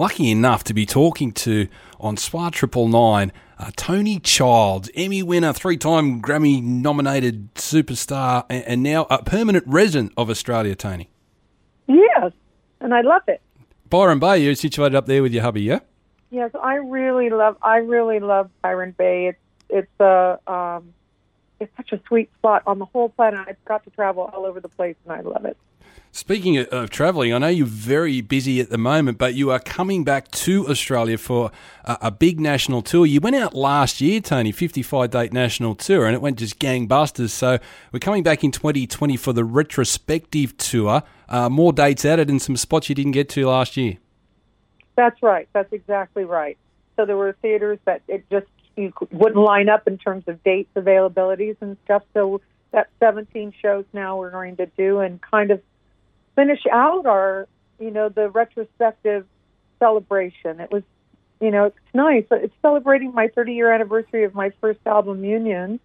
lucky enough to be talking to on SWA Triple Nine uh, Toni Childs, Emmy winner, three time Grammy nominated superstar, and, and, now a permanent resident of Australia, Toni. Yes, and I love it. Byron Bay, you're situated up there with your hubby, yeah? Yes, I really love. I really love Byron Bay. It's it's a um, it's such a sweet spot on the whole planet. I've got to travel all over the place, and I love it. Speaking of travelling, I know you're very busy at the moment, but you are coming back to Australia for a, a big national tour. You went out last year, Toni, 55 date national tour, and it went just gangbusters. So we're coming back in 2020 for the retrospective tour. Uh, more dates added and some spots you didn't get to last year. That's right. That's exactly right. So there were theaters that it just you wouldn't line up in terms of dates availabilities and stuff. So that 17 shows now we're going to do and kind of finish out our, you know, the retrospective celebration. It was, you know, it's nice. It's celebrating my 30 year anniversary of my first album, Union,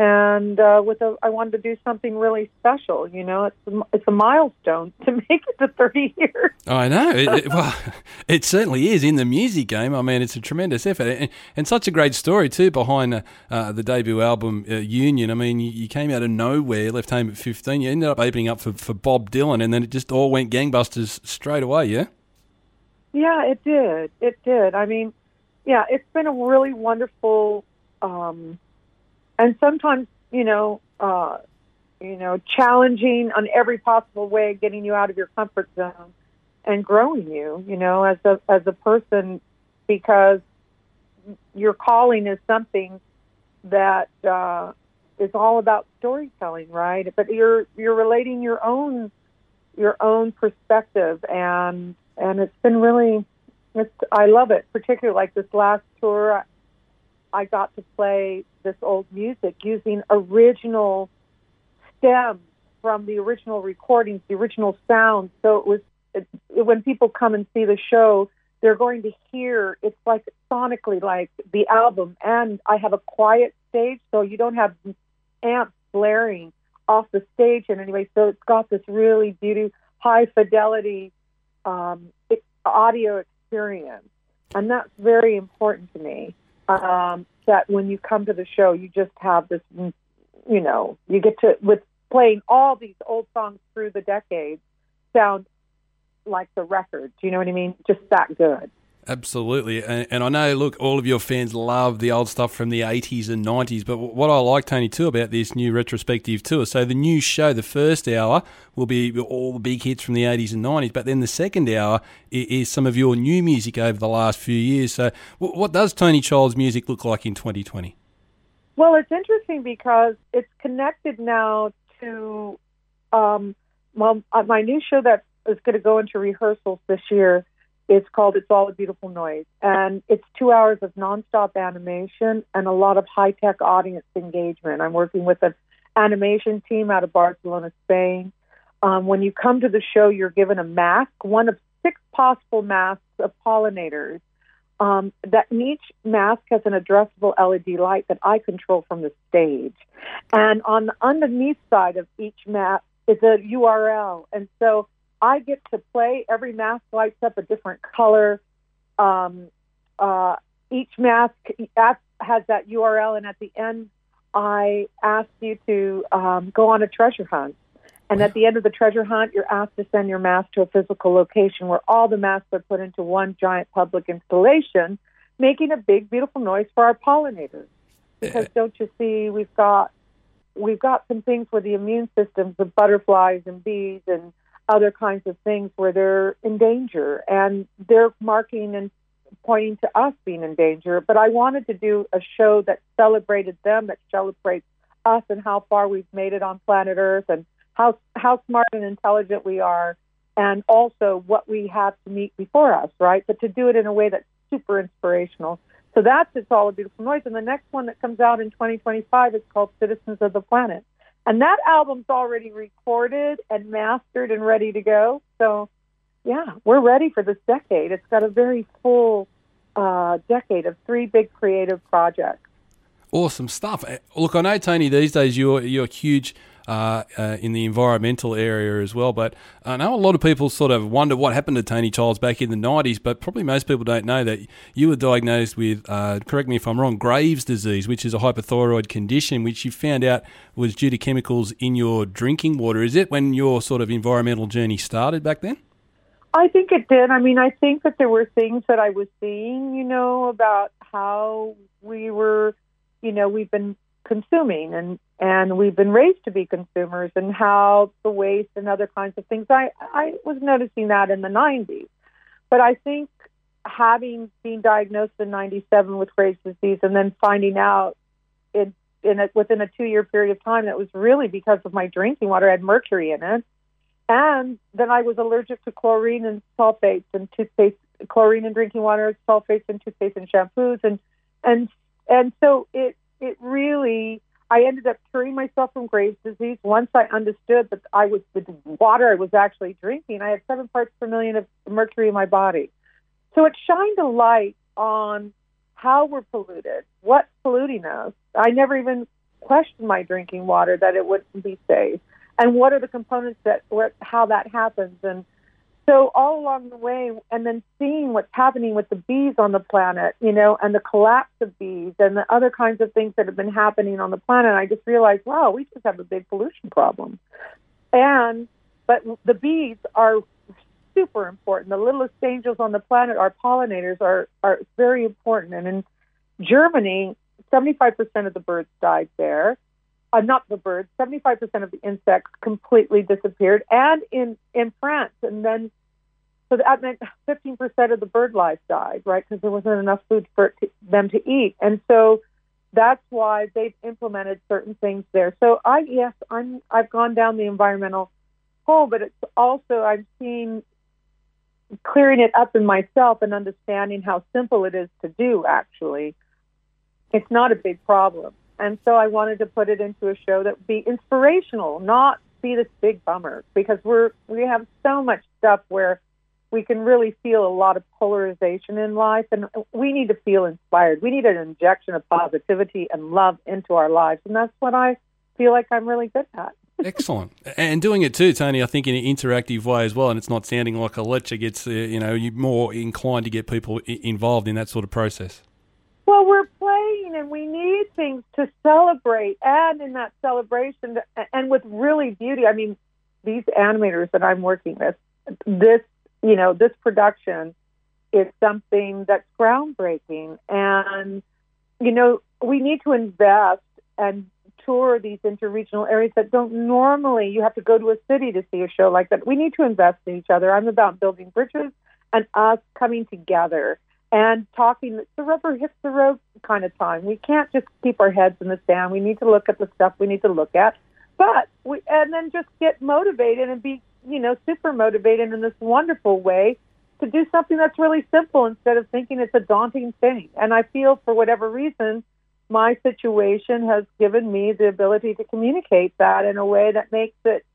and uh, with a, I wanted to do something really special. You know, it's a, it's a milestone to make it to 30 years. I know. It, it, well, it certainly is in the music game. I mean, it's a tremendous effort and, and such a great story too behind uh, uh, the debut album uh, Union. I mean, you, you, came out of nowhere, left home at 15. You ended up opening up for, for Bob Dylan, and then it just all went gangbusters straight away. Yeah. Yeah, it did. It did. I mean, yeah, it's been a really wonderful. Um, and sometimes you know uh, you know challenging on every possible way, getting you out of your comfort zone and growing you, you know, as a as a person, because your calling is something that uh, is all about storytelling, right? But you're you're relating your own your own perspective, and and it's been really, it's I love it. Particularly like this last tour, I got to play this old music using original stems from the original recordings, the original sounds. So it was it, when people come and see the show, they're going to hear it's like sonically like the album. And I have a quiet stage, so you don't have amps blaring off the stage in any way. So it's got this really beauty, high fidelity um, audio experience, and that's very important to me um, that when you come to the show, you just have this, you know, you get to, with playing all these old songs through the decades, sound like the record. Do you know what I mean? Just that good. Absolutely. And, and, I know, look, all of your fans love the old stuff from the 80s and 90s. But what I like, Toni, too, about this new retrospective tour, so the new show, the first hour, will be all the big hits from the 80s and 90s. But then the second hour is some of your new music over the last few years. So what does Toni Childs' music look like in 2020? Well, it's interesting because it's connected now to um, well, uh, my new show that is going to go into rehearsals this year it's called It's All a Beautiful Noise. And it's two hours of nonstop animation and a lot of high tech audience engagement. I'm working with an animation team out of Barcelona, Spain. Um, when you come to the show, you're given a mask, one of six possible masks of pollinators. Um, that each mask has an addressable LED light that I control from the stage. And on the underneath side of each mask is a URL. And so I get to play. Every mask lights up a different color. Um, uh, each mask has that URL, and at the end, I ask you to um, go on a treasure hunt. And at the end of the treasure hunt, you're asked to send your mask to a physical location where all the masks are put into one giant public installation, making a big, beautiful noise for our pollinators. Because don't you see, we've got we've got some things where the immune systems of butterflies and bees and other kinds of things where they're in danger and they're marking and pointing to us being in danger. But I wanted to do a show that celebrated them, that celebrates us and how far we've made it on planet Earth and how how smart and intelligent we are and also what we have to meet before us, right? But to do it in a way that's super inspirational. So that's It's All a Beautiful Noise. And the next one that comes out in 2025 is called Citizens of the Planet. And that album's already recorded and mastered and ready to go. So, yeah, we're ready for this decade. It's got a very full uh, decade of three big creative projects. Awesome stuff. Look, I know Toni. These days, you're you're huge uh, uh, in the environmental area as well. But I know a lot of people sort of wonder what happened to Toni Childs back in the 90s, but probably most people don't know that you were diagnosed with, uh, correct me if I'm wrong, Graves' disease, which is a hypothyroid condition, which you found out was due to chemicals in your drinking water. Is it when your sort of environmental journey started back then? I think it did. I mean, I think that there were things that I was seeing, you know, about how we were, you know, we've been consuming and and we've been raised to be consumers and how the waste and other kinds of things. I I was noticing that in the 90s. But I think having been diagnosed in 97 with Graves' disease and then finding out in in a, within a 2-year period of time that was really because of my drinking water had mercury in it and then I was allergic to chlorine and sulfates and toothpaste, chlorine in drinking water, sulfates in toothpaste and shampoos, and and and so it it really I ended up curing myself from Graves' disease once I understood that I was the water I was actually drinking. I had seven parts per million of mercury in my body, so it shined a light on how we're polluted, what's polluting us. I never even questioned my drinking water that it wouldn't be safe and what are the components that what, how that happens and so all along the way and then seeing what's happening with the bees on the planet you know and the collapse of bees and the other kinds of things that have been happening on the planet i just realized wow we just have a big pollution problem. And but the bees are super important. The littlest angels on the planet our pollinators are are very important. And in germany 75% of the birds died there uh, not the birds, 75% of the insects completely disappeared, and in, in France. And then, so that meant 15% of the bird life died, right? Because there wasn't enough food for to, them to eat. And so that's why they've implemented certain things there. So I, yes, I'm, I've gone down the environmental hole, but it's also, I've seen clearing it up in myself and understanding how simple it is to do, actually. It's not a big problem. And so I wanted to put it into a show that would be inspirational, not be this big bummer, because we're we have so much stuff where we can really feel a lot of polarization in life, and we need to feel inspired. We need an injection of positivity and love into our lives, and that's what I feel like I'm really good at. Excellent, and doing it too, Toni. I think in an interactive way as well, and it's not sounding like a lecture. Gets uh, you know you're more inclined to get people involved in that sort of process. And we need things to celebrate. And in that celebration, and with really beauty, I mean, these animators that I'm working with, this, you know, this production is something that's groundbreaking. And, you know, we need to invest and tour these interregional areas that don't normally, you have to go to a city to see a show like that. We need to invest in each other. I'm about building bridges and us coming together and talking. the rubber hits the road kind of time. We can't just keep our heads in the sand. We need to look at the stuff we need to look at, but we and then just get motivated and be you know super motivated in this wonderful way to do something that's really simple instead of thinking it's a daunting thing. And I feel for whatever reason, my situation has given me the ability to communicate that in a way that makes it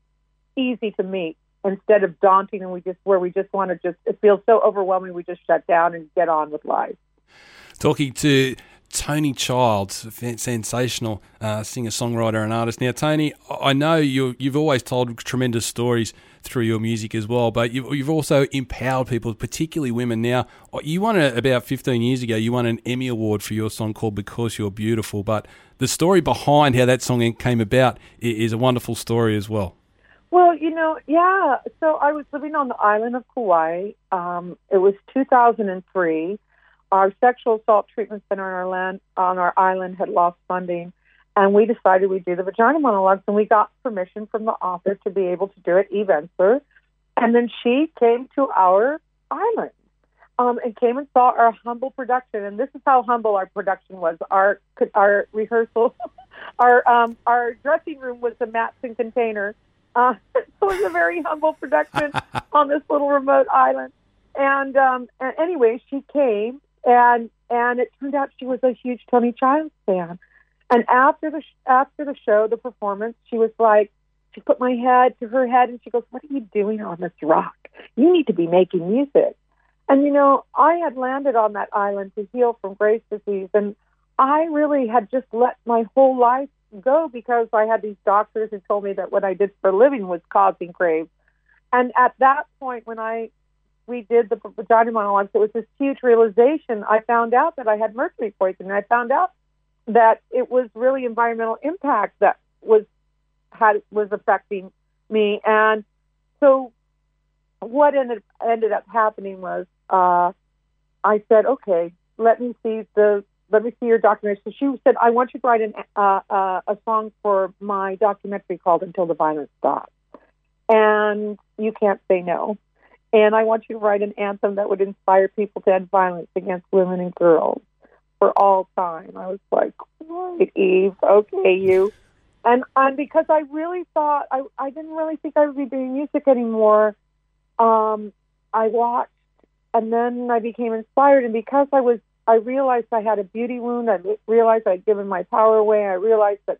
easy to meet instead of daunting and we just where we just want to just it feels so overwhelming we just shut down and get on with life. Talking to Toni Childs, sensational uh, singer, songwriter, and artist. Now, Toni, I know you you've always told tremendous stories through your music as well, but you've, you've also empowered people, particularly women. Now, you won a, about 15 years ago, you won an Emmy Award for your song called Because You're Beautiful, but the story behind how that song came about is a wonderful story as well. Well, you know, yeah. So I was living on the island of Kauai. Um, it was 2003. Our sexual assault treatment center on our land on our island had lost funding, and we decided we'd do the vagina monologues. And we got permission from the author to be able to do it, Eve Ensler. And then she came to our island um, and came and saw our humble production. And this is how humble our production was. Our our rehearsal, our um, our dressing room was a Matson container uh, it was a very humble production on this little remote island. And, um, and anyway, she came, and and it turned out she was a huge Toni Childs fan. And after the sh- after the show, the performance, she was like, she put my head to her head, and she goes, "What are you doing on this rock? You need to be making music." And you know, I had landed on that island to heal from Graves' disease, and I really had just let my whole life go because I had these doctors who told me that what I did for a living was causing Graves. And at that point, when I we did the vagina monologues, it was this huge realization. I found out that I had mercury poisoning. I found out that it was really environmental impact that was had was affecting me. And so, what ended ended up happening was uh, I said, okay, let me see the let me see your documentary. So she said, I want you to write an, uh, uh, a song for my documentary called Until the Violence Stops. And you can't say no. And I want you to write an anthem that would inspire people to end violence against women and girls for all time. I was like, right, Eve, okay, you. And and because I really thought I I didn't really think I would be doing music anymore. Um, I watched, and then I became inspired. And because I was, I realized I had a beauty wound. I realized I'd given my power away. I realized that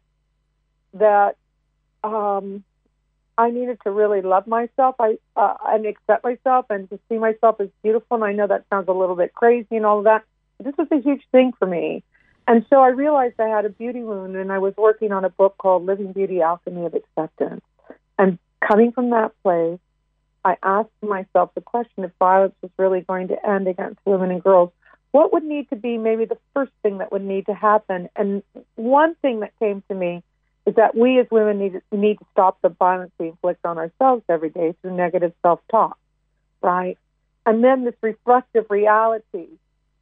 that um, I needed to really love myself. I uh, and accept myself and to see myself as beautiful. And I know that sounds a little bit crazy and all of that. But this was a huge thing for me. And so I realized I had a beauty wound, and I was working on a book called Living Beauty Alchemy of Acceptance. And coming from that place, I asked myself the question if violence was really going to end against women and girls, what would need to be maybe the first thing that would need to happen? And one thing that came to me is that we as women need, to, need to stop the violence we inflict on ourselves every day through negative self talk, right? And then this reflective reality.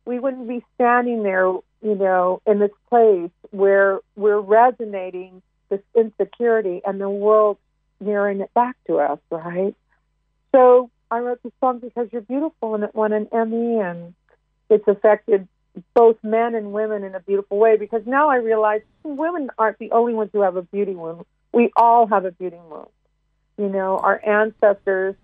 We wouldn't be standing there you know, in this place where we're resonating this insecurity and the world mirroring it back to us, right? So I wrote this song because you're beautiful and it won an Emmy and it's affected both men and women in a beautiful way because now I realize women aren't the only ones who have a beauty wound. We all have a beauty wound. You know, our ancestors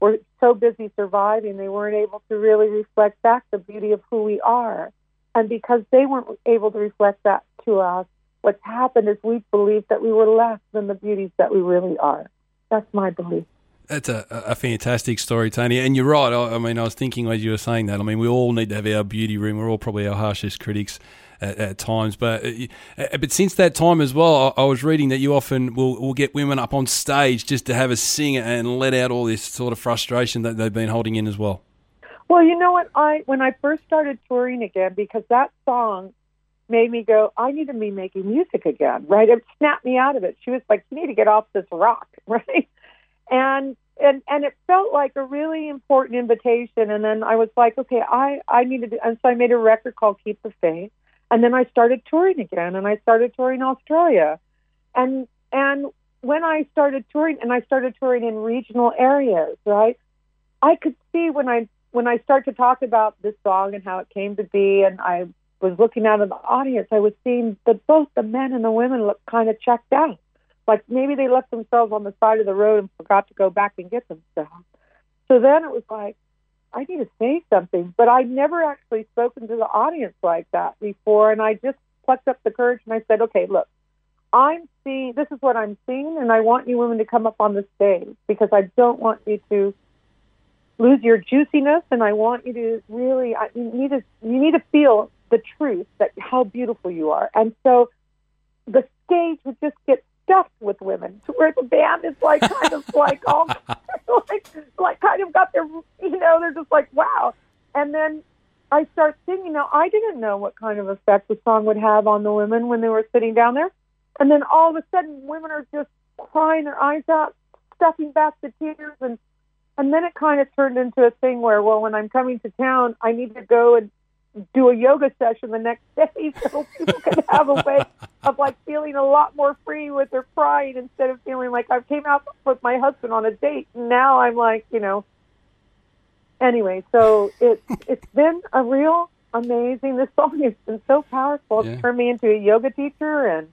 were so busy surviving, they weren't able to really reflect back the beauty of who we are. And because they weren't able to reflect that to us, what's happened is we believe that we were less than the beauties that we really are. That's my belief. That's a, a fantastic story, Toni. And you're right. I, I, mean, I was thinking as you were saying that. I mean, we all need to have our beauty room. We're all probably our harshest critics at, at times. But uh, but since that time as well, I, I, was reading that you often will, will get women up on stage just to have a sing and let out all this sort of frustration that they've been holding in as well. Well, you know what? I when I first started touring again, because that song made me go, I need to be making music again, right? It snapped me out of it. She was like, You need to get off this rock, right? And and and it felt like a really important invitation. And then I was like, okay, I I needed, to, and so I made a record called Keep the Faith. And then I started touring again, and I started touring Australia, and and when I started touring, and I started touring in regional areas, right? I could see when I when I start to talk about this song and how it came to be, and I was looking out at the audience, I was seeing that both the men and the women looked kind of checked out. Like maybe they left themselves on the side of the road and forgot to go back and get themselves. So then it was like, I need to say something. But I'd never actually spoken to the audience like that before. And I just plucked up the courage and I said, okay, look, I'm seeing, this is what I'm seeing, and I want you women to come up on the stage because I don't want you to lose your juiciness, and I want you to really I, you need to you need to feel the truth that how beautiful you are. And so the stage would just get stuffed with women, to where the band is like kind of like all like like kind of got their you know they're just like wow, and then. I start singing. Now, I didn't know what kind of effect the song would have on the women when they were sitting down there. And then all of a sudden, women are just crying their eyes out, stuffing back the tears, and and then it kind of turned into a thing where, well, when I'm coming to town, I need to go and do a yoga session the next day so people can have a way of like feeling a lot more free with their crying instead of feeling like I came out with my husband on a date. And now I'm like, you know. Anyway, so it's it's been a real amazing. This song has been so powerful. It's turned me into a yoga teacher, and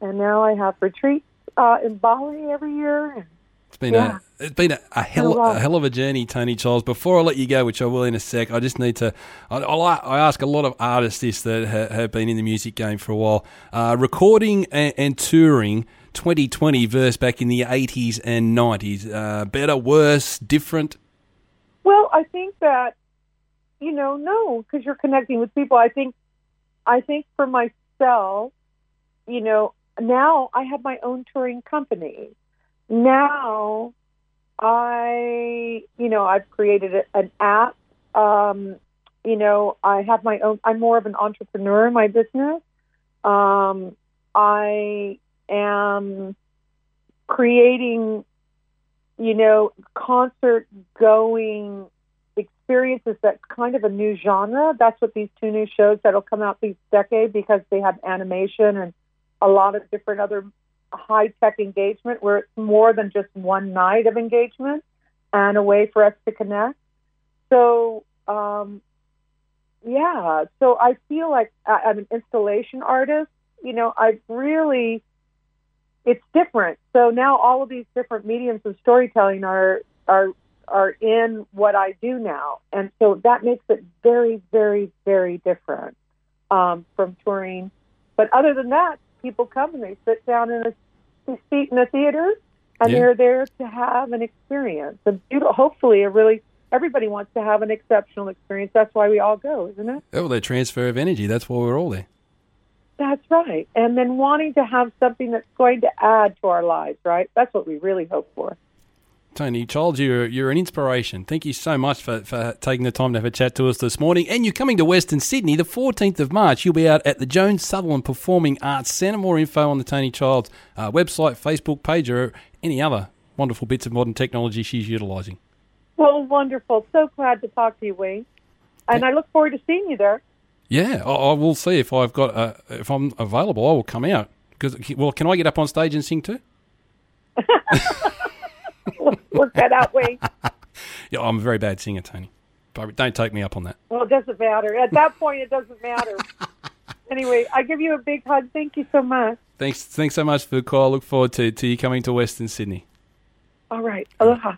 and now I have retreats uh, in Bali every year. And it's been yeah. a it's been a, a hell a hell of a journey, Toni Childs. Before I let you go, which I will in a sec, I just need to. I, I, I ask a lot of artists this that ha, have been in the music game for a while, uh, recording and, and, touring. 2020 verse back in the 80s and 90s. Uh, better, worse, different? Well, I think that you know, no, because you're connecting with people. I think, I think for myself, you know, now I have my own touring company. Now I, you know, I've created a- an app. Um, you know, I have my own. I'm more of an entrepreneur in my business. Um, I am creating, you know, concert going experiences that's kind of a new genre. That's what these two new shows that'll come out this decade because they have animation and a lot of different other high tech engagement where it's more than just one night of engagement and a way for us to connect. So, um, yeah, so I feel like I'm an installation artist. You know, I've really, it's different. So now all of these different mediums of storytelling are are are in what I do now, and so that makes it very, very, very different um, from touring. But other than that, people come and they sit down in a seat in a theater, and Yeah. they're there to have an experience. And hopefully, a really everybody wants to have an exceptional experience. That's why we all go, isn't it? Oh, the transfer of energy. That's why we're all there. That's right. And then wanting to have something that's going to add to our lives, right? That's what we really hope for. Toni Childs, you're, you're an inspiration. Thank you so much for, for taking the time to have a chat to us this morning. And you're coming to Western Sydney the 14th of March. You'll be out at the Joan Sutherland Performing Arts Centre. More info on the Toni Childs uh, website, Facebook page, or any other wonderful bits of modern technology she's utilising. Well, wonderful. So glad to talk to you, Wayne. And I look forward to seeing you there. Yeah, I, I will see if I've got uh, if I'm available. I will come out. Because well, can I get up on stage and sing too? Work that out, Wayne. Yeah, I'm a very bad singer, Toni. But don't take me up on that. Well, it doesn't matter. At that point, it doesn't matter. anyway, I give you a big hug. Thank you so much. Thanks, thanks so much for the call. I look forward to, to you coming to Western Sydney. All right. Aloha.